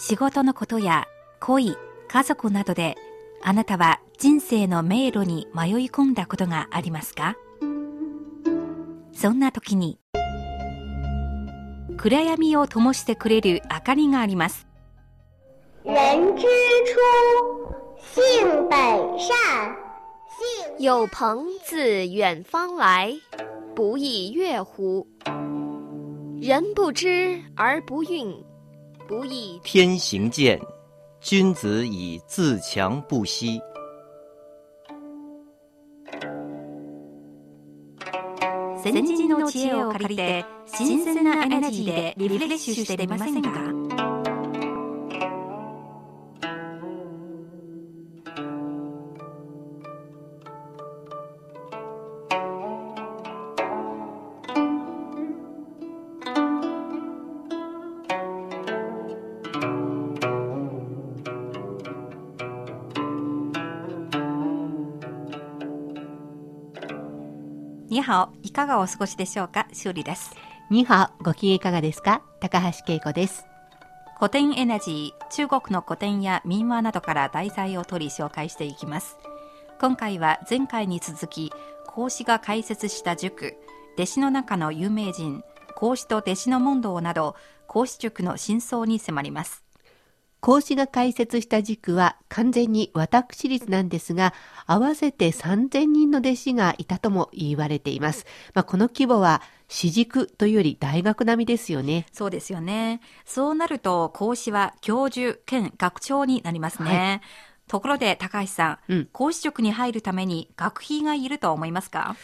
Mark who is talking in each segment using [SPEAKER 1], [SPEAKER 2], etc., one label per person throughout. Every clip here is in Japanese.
[SPEAKER 1] 仕事のことや恋、家族などであなたは人生の迷路に迷い込んだことがありますか？そんな時に暗闇を灯してくれる明かりがあります。
[SPEAKER 2] 人之初，性本善。性
[SPEAKER 3] 有朋自远方来，不亦乐乎？人不知而不愠，不亦
[SPEAKER 4] 天行健，君子以自强不息。
[SPEAKER 1] 先人の知恵を借りて新鮮なエナジーでリフレッシュしてみませんか？にはおいかがお過ごしでしょうか？修理です。
[SPEAKER 5] にはご機嫌いかがですか？高橋恵子です。
[SPEAKER 1] 古典エナジー中国の古典や民話などから題材を取り紹介していきます。今回は前回に続き孔子が開設した塾弟子の中の有名人孔子と弟子の問答など孔子塾の真相に迫ります
[SPEAKER 5] 孔子が開設した塾は完全に私立なんですが、合わせて3000人の弟子がいたとも言われています。まあ、この規模は私塾というより大学並みですよね。
[SPEAKER 1] そうですよね。そうなると孔子は教授兼学長になりますね、ところで高橋さん、
[SPEAKER 5] うん。
[SPEAKER 1] 孔子塾に入るために学費がいると思いますか？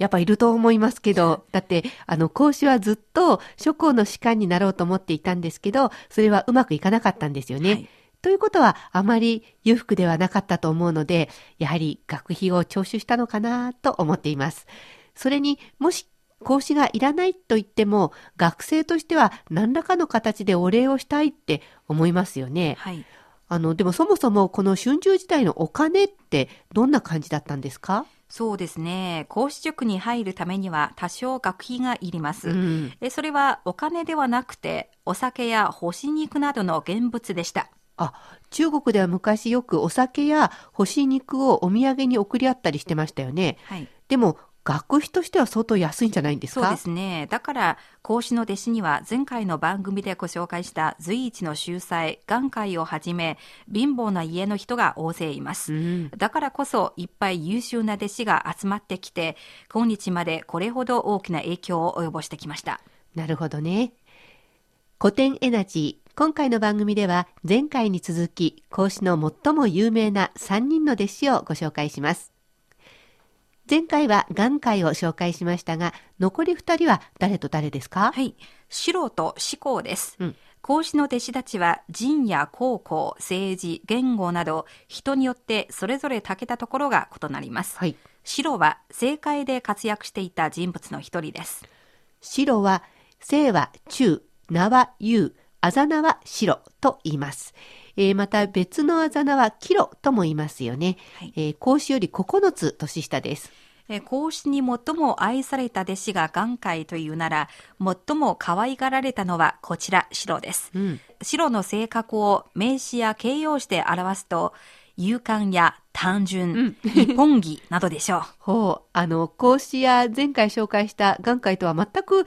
[SPEAKER 5] やっぱいると思いますけど、だって、あの、孔子はずっと諸侯の士官になろうと思っていたんですけど、それはうまくいかなかったんですよね。
[SPEAKER 1] はい
[SPEAKER 5] ということは、あまり裕福ではなかったと思うので、やはり学費を徴収したのかなと思っています。それにもし、孔子がいらないと言っても、学生としては何らかの形でお礼をしたいって思いますよね。
[SPEAKER 1] はい
[SPEAKER 5] あの、でもそもそもこの春秋時代のお金ってどんな感じだったんですか？
[SPEAKER 1] そうですね孔子塾に入るためには多少学費がいります、
[SPEAKER 5] うん。
[SPEAKER 1] えそれはお金ではなくてお酒や干し肉などの現物でした
[SPEAKER 5] あ、中国では昔よくお酒や干し肉をお土産に送り合ったりしてましたよね。
[SPEAKER 1] はい
[SPEAKER 5] でも、学費としては相当安いんじゃないんですか？
[SPEAKER 1] そうですね。だから、孔子の弟子には前回の番組でご紹介した随一の秀才、眼界をはじめ、貧乏な家の人が大勢います。
[SPEAKER 5] うん。
[SPEAKER 1] だからこそ、いっぱい優秀な弟子が集まってきて、今日までこれほど大きな影響を及ぼしてきました。
[SPEAKER 5] なるほどね。古典エナジー。今回の番組では前回に続き孔子の最も有名な3人の弟子をご紹介します。前回は眼界を紹介しましたが、残り2人は誰と誰ですか？
[SPEAKER 1] はい。素人、思考です。
[SPEAKER 5] うん
[SPEAKER 1] 孔子の弟子たちは人や高校、政治、言語など人によってそれぞれ長けたところが異なります。
[SPEAKER 5] はい。
[SPEAKER 1] 白は政界で活躍していた人物の一人です。
[SPEAKER 5] 白は、姓は中、名は優、あざ名は白と言います。えーまた別のあざ名はキロとも言いますよね。
[SPEAKER 1] はい
[SPEAKER 5] えー孔子より9つ年下です。
[SPEAKER 1] えー孔子に最も愛された弟子が眼界というなら、最も可愛がられたのはこちら、白です。
[SPEAKER 5] うん。
[SPEAKER 1] 白の性格を名詞や形容詞で表すと、勇敢や単純、一本気などでしょう。
[SPEAKER 5] ほう、あの、孔子や前回紹介した眼界とは全く違う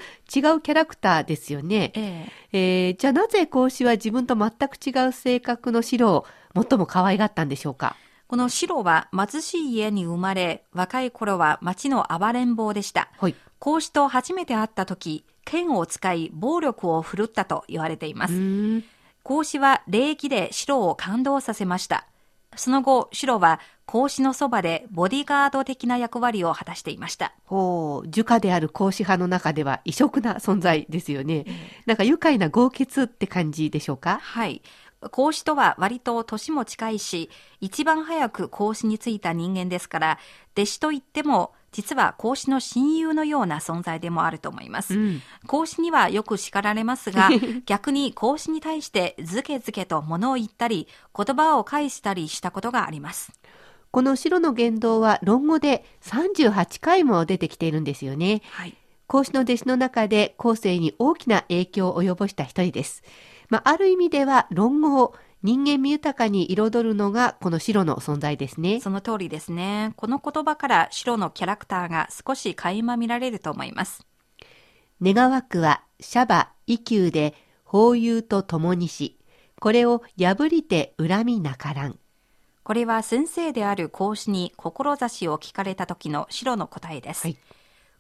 [SPEAKER 5] キャラクターですよね。
[SPEAKER 1] え
[SPEAKER 5] えーじゃあなぜ孔子は自分と全く違う性格の白を最も可愛がったんでしょうか？
[SPEAKER 1] この白は貧しい家に生まれ、若い頃は町の暴れん坊でした。
[SPEAKER 5] はい。
[SPEAKER 1] 孔子と初めて会った時、剣を使い暴力を振るったと言われていま
[SPEAKER 5] う
[SPEAKER 1] す。孔子は礼儀で白を感動させました。その後、白は孔子のそばでボディガード的な役割を果たしていました。
[SPEAKER 5] ほう、儒家である孔子派の中では異色な存在ですよね。なんか愉快な豪傑って感じでしょうか？
[SPEAKER 1] はい。孔子とは割と年も近いし、一番早く孔子についた人間ですから、弟子といっても、実は孔子の親友のような存在でもあると思います。
[SPEAKER 5] うん。
[SPEAKER 1] 孔子にはよく叱られますが、逆に孔子に対してずけずけと物を言ったり、言葉を返したりしたことがあります。
[SPEAKER 5] この白の言動は論語で38回も出てきているんですよね。
[SPEAKER 1] はい。
[SPEAKER 5] 孔子の弟子の中で後世に大きな影響を及ぼした一人です。まあ、ある意味では論語を人間味豊かに彩るのがこの白の存在ですね。
[SPEAKER 1] その通りですね。この言葉から白のキャラクターが少し垣間見られると思います。
[SPEAKER 5] 願わくは、シャバ、異宮で、法友と共にし、これを破りて恨みなからん。
[SPEAKER 1] これは先生である孔子に志を聞かれた時の白の答えです。
[SPEAKER 5] はい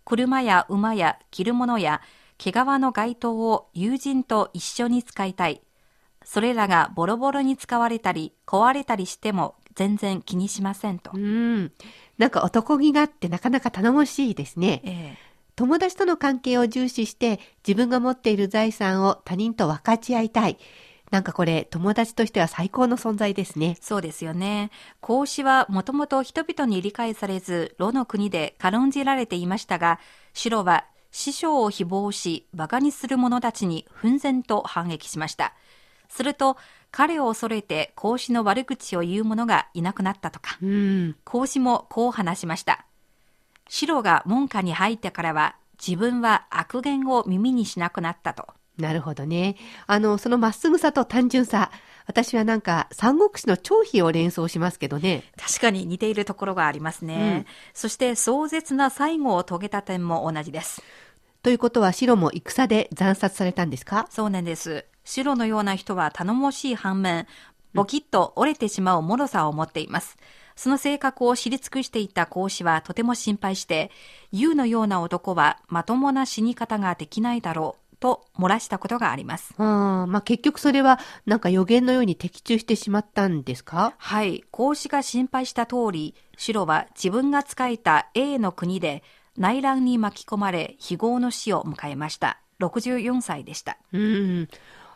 [SPEAKER 1] 車や馬や着るものや毛皮の街灯を友人と一緒に使いたい。それらがボロボロに使われたり壊れたりしても全然気にしませんと。
[SPEAKER 5] うん。なんか男気があってなかなか頼もしいですね。
[SPEAKER 1] ええ
[SPEAKER 5] 友達との関係を重視して自分が持っている財産を他人と分かち合いたい。なんかこれ友達としては最高の存在ですね。
[SPEAKER 1] そうですよね。孔子はもともと人々に理解されず、炉の国で軽んじられていましたが、白は師匠を誹謗し、馬鹿にする者たちに奮然と反撃しました。すると、彼を恐れて孔子の悪口を言う者がいなくなったとか、
[SPEAKER 5] うん。
[SPEAKER 1] 孔子もこう話しました。白が門下に入ってからは、自分は悪言を耳にしなくなったと。
[SPEAKER 5] なるほどね。あの、そのまっすぐさと単純さ。私はなんか三国志の張飛を連想しますけどね。
[SPEAKER 1] 確かに似ているところがありますね。そして壮絶な最後を遂げた点も同じです。
[SPEAKER 5] ということは白も戦で惨殺されたんですか？
[SPEAKER 1] そうなんです。白のような人は頼もしい反面、ボキッと折れてしまう脆さを持っています。その性格を知り尽くしていた孔子はとても心配して、優のような男はまともな死に方ができないだろうと漏らしたことがあります。
[SPEAKER 5] あーまあ結局それはなんか予言のように的中してしまったんですか？
[SPEAKER 1] はい。孔子が心配した通り、白は自分が仕えた A の国で内乱に巻き込まれ、非業の死を迎えました。64歳でした。
[SPEAKER 5] うん。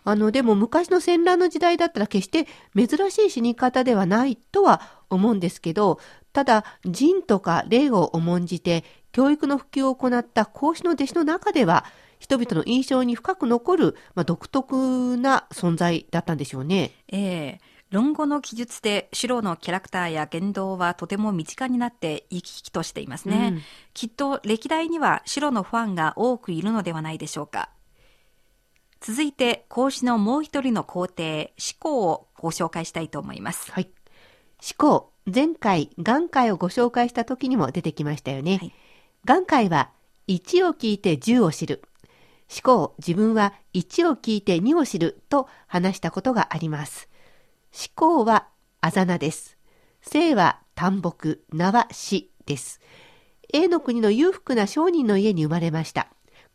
[SPEAKER 5] あの、でも昔の戦乱の時代だったら決して珍しい死に方ではないとは思うんですけど、ただ人とか霊を重んじて教育の普及を行った孔子の弟子の中では人々の印象に深く残る、まあ、独特な存在だったんでしょうね。
[SPEAKER 1] ええ論語の記述で白のキャラクターや言動はとても身近になって生き生きとしていますね。
[SPEAKER 5] うん
[SPEAKER 1] きっと歴代には白のファンが多くいるのではないでしょうか。続いて、孔子のもう一人の皇帝、思考をご紹介したいと思います。
[SPEAKER 5] はい。思考。前回、眼界をご紹介した時にも出てきましたよね。
[SPEAKER 1] はい
[SPEAKER 5] 眼界は1を聞いて10を知る。思考、自分は1を聞いて2を知ると話したことがあります。思考はあざなです。生は淡木、名は死です。A の国の裕福な商人の家に生まれました。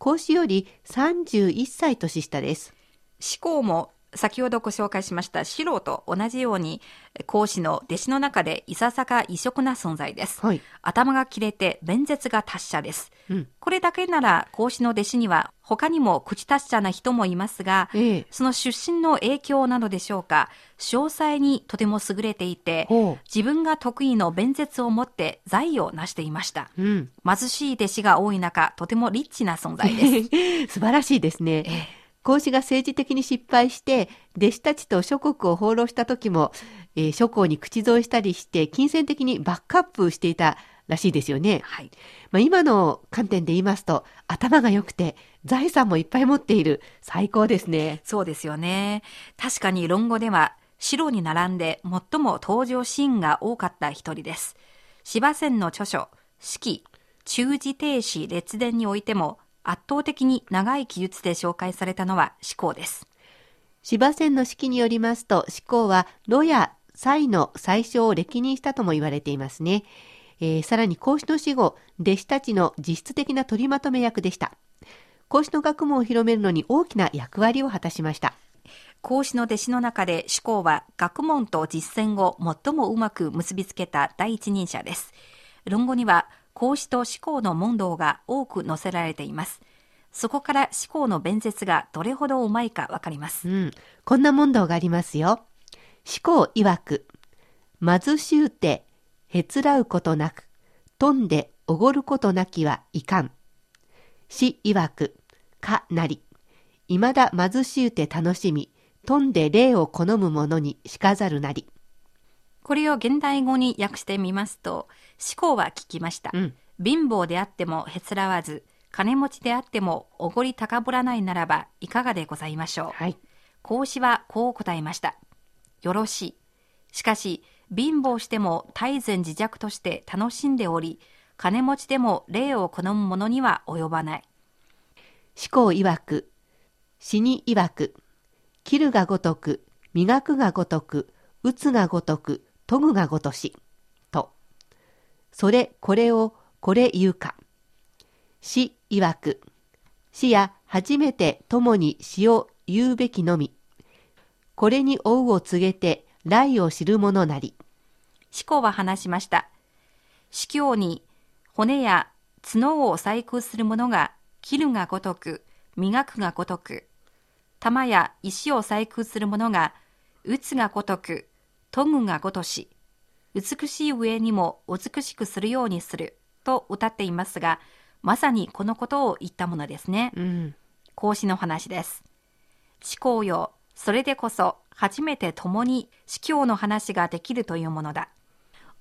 [SPEAKER 5] 孔子より31歳年下です。
[SPEAKER 1] 思考も先ほどご紹介しました白と同じように孔子の弟子の中でいささか異色な存在です。
[SPEAKER 5] はい。
[SPEAKER 1] 頭が切れて弁舌が達者です。
[SPEAKER 5] うん。
[SPEAKER 1] これだけなら孔子の弟子には他にも口達者な人もいますが、
[SPEAKER 5] ええ。
[SPEAKER 1] その出身の影響なのでしょうか、詳細にとても優れていて、
[SPEAKER 5] ほ
[SPEAKER 1] 自分が得意の弁舌を持って財を成していました。
[SPEAKER 5] う。うん。
[SPEAKER 1] 貧しい弟子が多い中、とてもリッチな存在です。
[SPEAKER 5] 素晴らしいですね。孔子が政治的に失敗して、弟子たちと諸国を放浪した時も、えー諸侯に口添えしたりして、金銭的にバックアップしていたらしいですよね。
[SPEAKER 1] はい。
[SPEAKER 5] まあ、今の観点で言いますと、頭が良くて、財産もいっぱい持っている。最高ですね。
[SPEAKER 1] そうですよね。確かに論語では、白に並んで最も登場シーンが多かった一人です。芝仙の著書、四季、中字停止列伝においても、圧倒的に長い記述で紹介されたのは思考です。
[SPEAKER 5] 芝仙の式によりますと、思考は、炉や才の最初を歴任したとも言われていますね。えーさらに孔子の死後、弟子たちの実質的な取りまとめ役でした。孔子の学問を広めるのに大きな役割を果たしました。
[SPEAKER 1] 孔子の弟子の中で思考は学問と実践を最もうまく結びつけた第一人者です。論語には孔子と思考の問答が多く載せられています。そこから思考の弁舌がどれほどうまいかわかります。
[SPEAKER 5] うん。こんな問答がありますよ。思考曰く、貧しゅうて、へつらうことなく、飛んでおごることなきはいかん。死曰く、かなり。いまだ貧しゅうて楽しみ、飛んで礼を好む者にしかざるなり。
[SPEAKER 1] これを現代語に訳してみますと、思考は聞きました。
[SPEAKER 5] うん。
[SPEAKER 1] 貧乏であってもへつらわず、金持ちであってもおごり高ぶらないならばいかがでございましょう。
[SPEAKER 5] はい。
[SPEAKER 1] 孔子はこう答えました。よろしい。しかし、貧乏しても大善自弱として楽しんでおり、金持ちでも礼を好む者には及ばない。
[SPEAKER 5] 思考曰く、死に曰く、切るがごとく、磨くがごとく、打つがごとく、研ぐがごとし。それ、これを、これ言うか。死曰く、死や初めて共に死を言うべきのみ。これに王を告げて、来を知る者なり。
[SPEAKER 1] 思考は話しました。死教に骨や角を細工する者が切るがごとく、磨くがごとく、玉や石を細工する者が打つがごとく、研ぐがごとし、美しい上にも美しくするようにすると歌っていますが、まさにこのことを言ったものですね。
[SPEAKER 5] うん。
[SPEAKER 1] 孔子の話です。思考よ、それでこそ初めて共に司教の話ができるというものだ。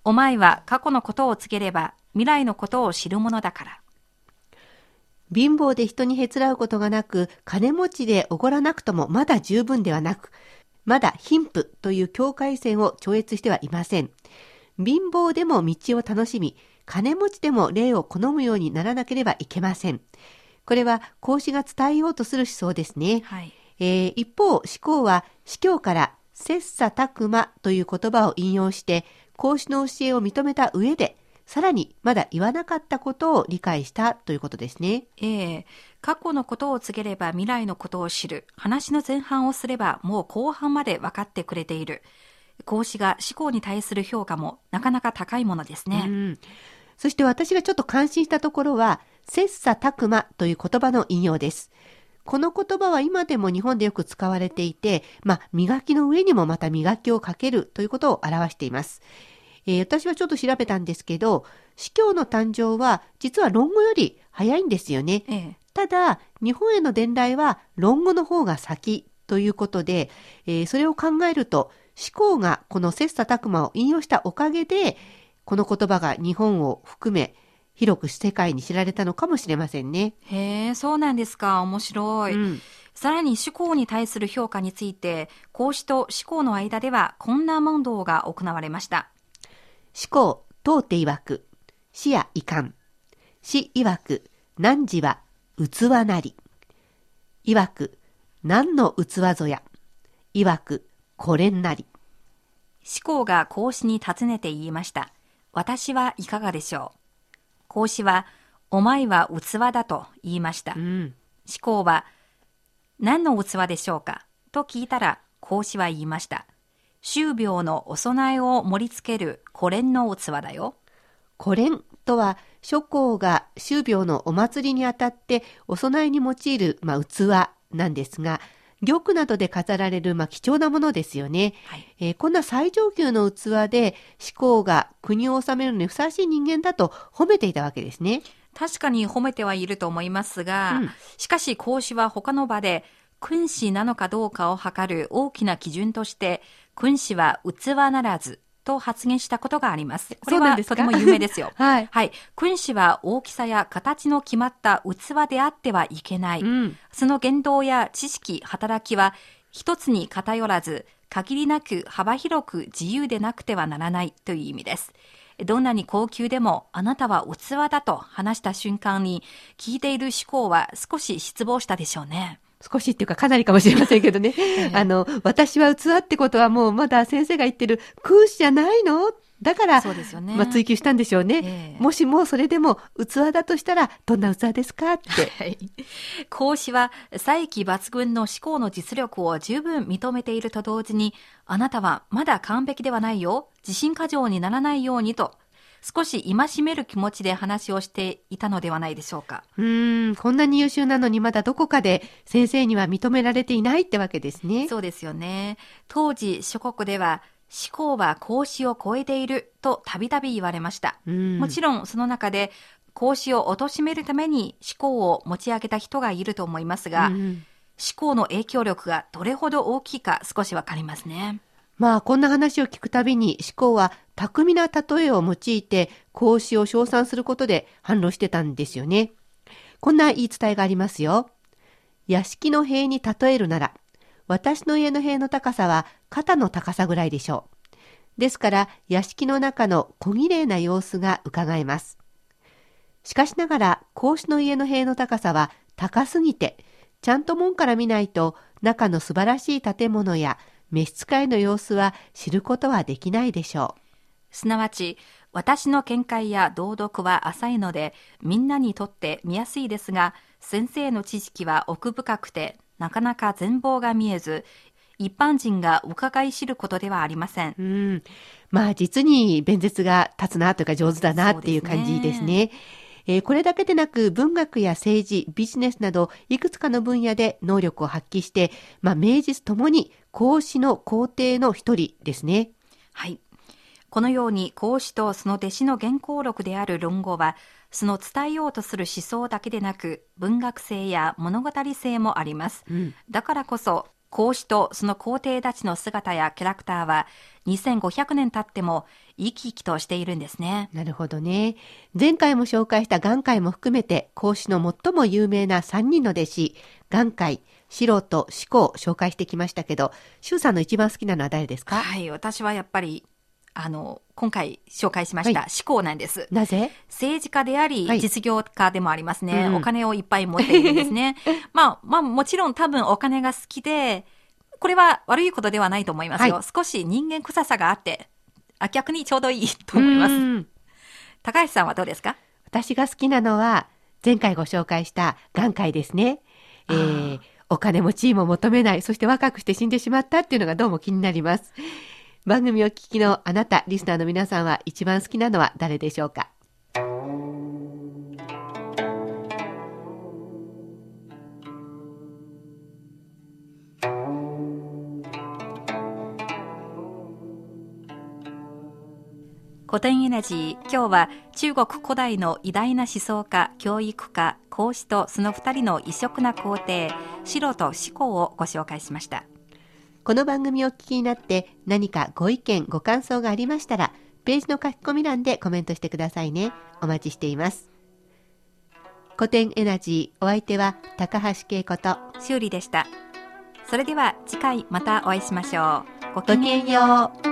[SPEAKER 1] お前は過去のことを告げれば未来のことを知るものだから。
[SPEAKER 5] 貧乏で人にへつらうことがなく、金持ちでおごらなくともまだ十分ではなく、まだ貧富という境界線を超越してはいません。貧乏でも道を楽しみ、金持ちでも礼を好むようにならなければいけません。これは孔子が伝えようとする思想ですね。
[SPEAKER 1] はい。
[SPEAKER 5] えー一方、思考は司教から切磋琢磨という言葉を引用して、孔子の教えを認めた上で、さらにまだ言わなかったことを理解したということですね。
[SPEAKER 1] ええ過去のことを告げれば未来のことを知る。話の前半をすればもう後半まで分かってくれている。孔子が思考に対する評価もなかなか高いものですね。
[SPEAKER 5] うん、そして私がちょっと感心したところは、切磋琢磨という言葉の引用です。この言葉は今でも日本でよく使われていて、まあ、磨きの上にもまた磨きをかけるということを表しています。えー私はちょっと調べたんですけど、司教の誕生は実は論語より早いんですよね。
[SPEAKER 1] ええ
[SPEAKER 5] ただ、日本への伝来は論語の方が先ということで、えーそれを考えると、思考がこの切磋琢磨を引用したおかげで、この言葉が日本を含め、広く世界に知られたのかもしれませんね。
[SPEAKER 1] へえ、そうなんですか。面白い。
[SPEAKER 5] うん
[SPEAKER 1] さらに思考に対する評価について、孔子と思考の間ではこんな問答が行われました。
[SPEAKER 5] 思考、問うて曰く、死や遺憾。死曰く、何時は器なり。曰く、何の器ぞや。曰く、これんなり。
[SPEAKER 1] 思考が孔子に尋ねて言いました。私はいかがでしょう孔子は、お前は器だと言いました。
[SPEAKER 5] うん。
[SPEAKER 1] 思考は、何の器でしょうかと聞いたら、孔子は言いました。宗病のお供えを盛り付ける古蓮の器だよ。
[SPEAKER 5] 古蓮とは諸公が宗病のお祭りにあたってお供えに用いる、まあ、器なんですが玉などで飾られる、まあ、貴重なものですよね、
[SPEAKER 1] はい。
[SPEAKER 5] えーこんな最上級の器で志公が国を治めるのにふさわしい人間だと褒めていたわけですね。
[SPEAKER 1] 確かに褒めてはいると思いますが、
[SPEAKER 5] うん
[SPEAKER 1] しかし孔子は他の場で、君子なのかどうかを測る大きな基準として、君子は器ならずと発言したことがあります。これはとても有名ですよ。
[SPEAKER 5] はい。
[SPEAKER 1] はい。君子は大きさや形の決まった器であってはいけない。
[SPEAKER 5] うん。
[SPEAKER 1] その言動や知識、働きは一つに偏らず、限りなく幅広く自由でなくてはならないという意味です。どんなに高級でもあなたは器だと話した瞬間に聞いている思考は少し失望したでしょうね。
[SPEAKER 5] 少しっていうかかなりかもしれませんけどね。
[SPEAKER 1] え
[SPEAKER 5] あの、私は器ってことはもうまだ先生が言ってる空詞じゃないの？だから、
[SPEAKER 1] そうですよね。
[SPEAKER 5] まあ、追求したんでしょうね。
[SPEAKER 1] ええ
[SPEAKER 5] もしもそれでも器だとしたらどんな器ですか？って。
[SPEAKER 1] はい。孔子は才気抜群の思考の実力を十分認めていると同時に、あなたはまだ完璧ではないよ。自信過剰にならないようにと、少し戒める気持ちで話をしていたのではないでしょうか。
[SPEAKER 5] うーん、こんなに優秀なのにまだどこかで先生には認められていないってわけですね。
[SPEAKER 1] そうですよね。当時諸国では、思考は孔子を超えているとたびたび言われました。
[SPEAKER 5] うん
[SPEAKER 1] もちろんその中で、孔子を貶めるために思考を持ち上げた人がいると思いますが、
[SPEAKER 5] うん
[SPEAKER 1] 思考の影響力がどれほど大きいか少しわかりますね。
[SPEAKER 5] まあこんな話を聞くたびに思考は巧みな例えを用いて孔子を称賛することで反論してたんですよね。こんな言い伝えがありますよ。屋敷の塀に例えるなら、私の家の塀の高さは肩の高さぐらいでしょう。ですから屋敷の中の小綺麗な様子が伺えます。しかしながら格子の家の塀の高さは高すぎて、ちゃんと門から見ないと中の素晴らしい建物や召使いの様子は知ることはできないでしょう。
[SPEAKER 1] すなわち、私の見解や道読は浅いので、みんなにとって見やすいですが、先生の知識は奥深くて、なかなか全貌が見えず、一般人が伺い知ることではありません。
[SPEAKER 5] うん。まあ実に弁舌が立つなというか上手だなっていう感じですね。えー、これだけでなく文学や政治、ビジネスなどいくつかの分野で能力を発揮して、まあ、名実ともに孔子の皇帝の一人ですね。
[SPEAKER 1] はい。このように孔子とその弟子の原稿録である論語は、その伝えようとする思想だけでなく、文学性や物語性もあります。うん、だからこそ、孔子とその皇帝たちの姿やキャラクターは2500年経っても生き生きとしているんですね。
[SPEAKER 5] なるほどね。前回も紹介した眼界も含めて孔子の最も有名な3人の弟子、眼界、素人、思考を紹介してきましたけど、周さんの一番好きなのは誰ですか？
[SPEAKER 1] はい、私はやっぱりあの、今回紹介しました、思考なんです。
[SPEAKER 5] なぜ？
[SPEAKER 1] 政治家であり、実業家でもありますね、うん、お金をいっぱい持っているんですね。まあ、まあ、もちろん多分お金が好きで、これは悪いことではないと思いますよ。はい、少し人間臭さがあって、あ逆にちょうどいいと思います。高橋さんはどうですか？
[SPEAKER 5] 私が好きなのは、前回ご紹介した眼界ですね。えー、お金も地位も求めない、そして若くして死んでしまったっていうのがどうも気になります。番組を聞きのあなた、リスナーの皆さんは一番好きなのは誰でしょうか？
[SPEAKER 1] 古典エナジー今日は中国古代の偉大な思想家教育家孔子とその二人の異色な皇帝白と思考をご紹介しました。
[SPEAKER 5] この番組をお聞きになって何かご意見、ご感想がありましたら、ページの書き込み欄でコメントしてくださいね。お待ちしています。古典エナジー、お相手は高橋恵子と
[SPEAKER 1] 修理でした。それでは次回またお会いしましょ
[SPEAKER 5] う。ごきげんよう。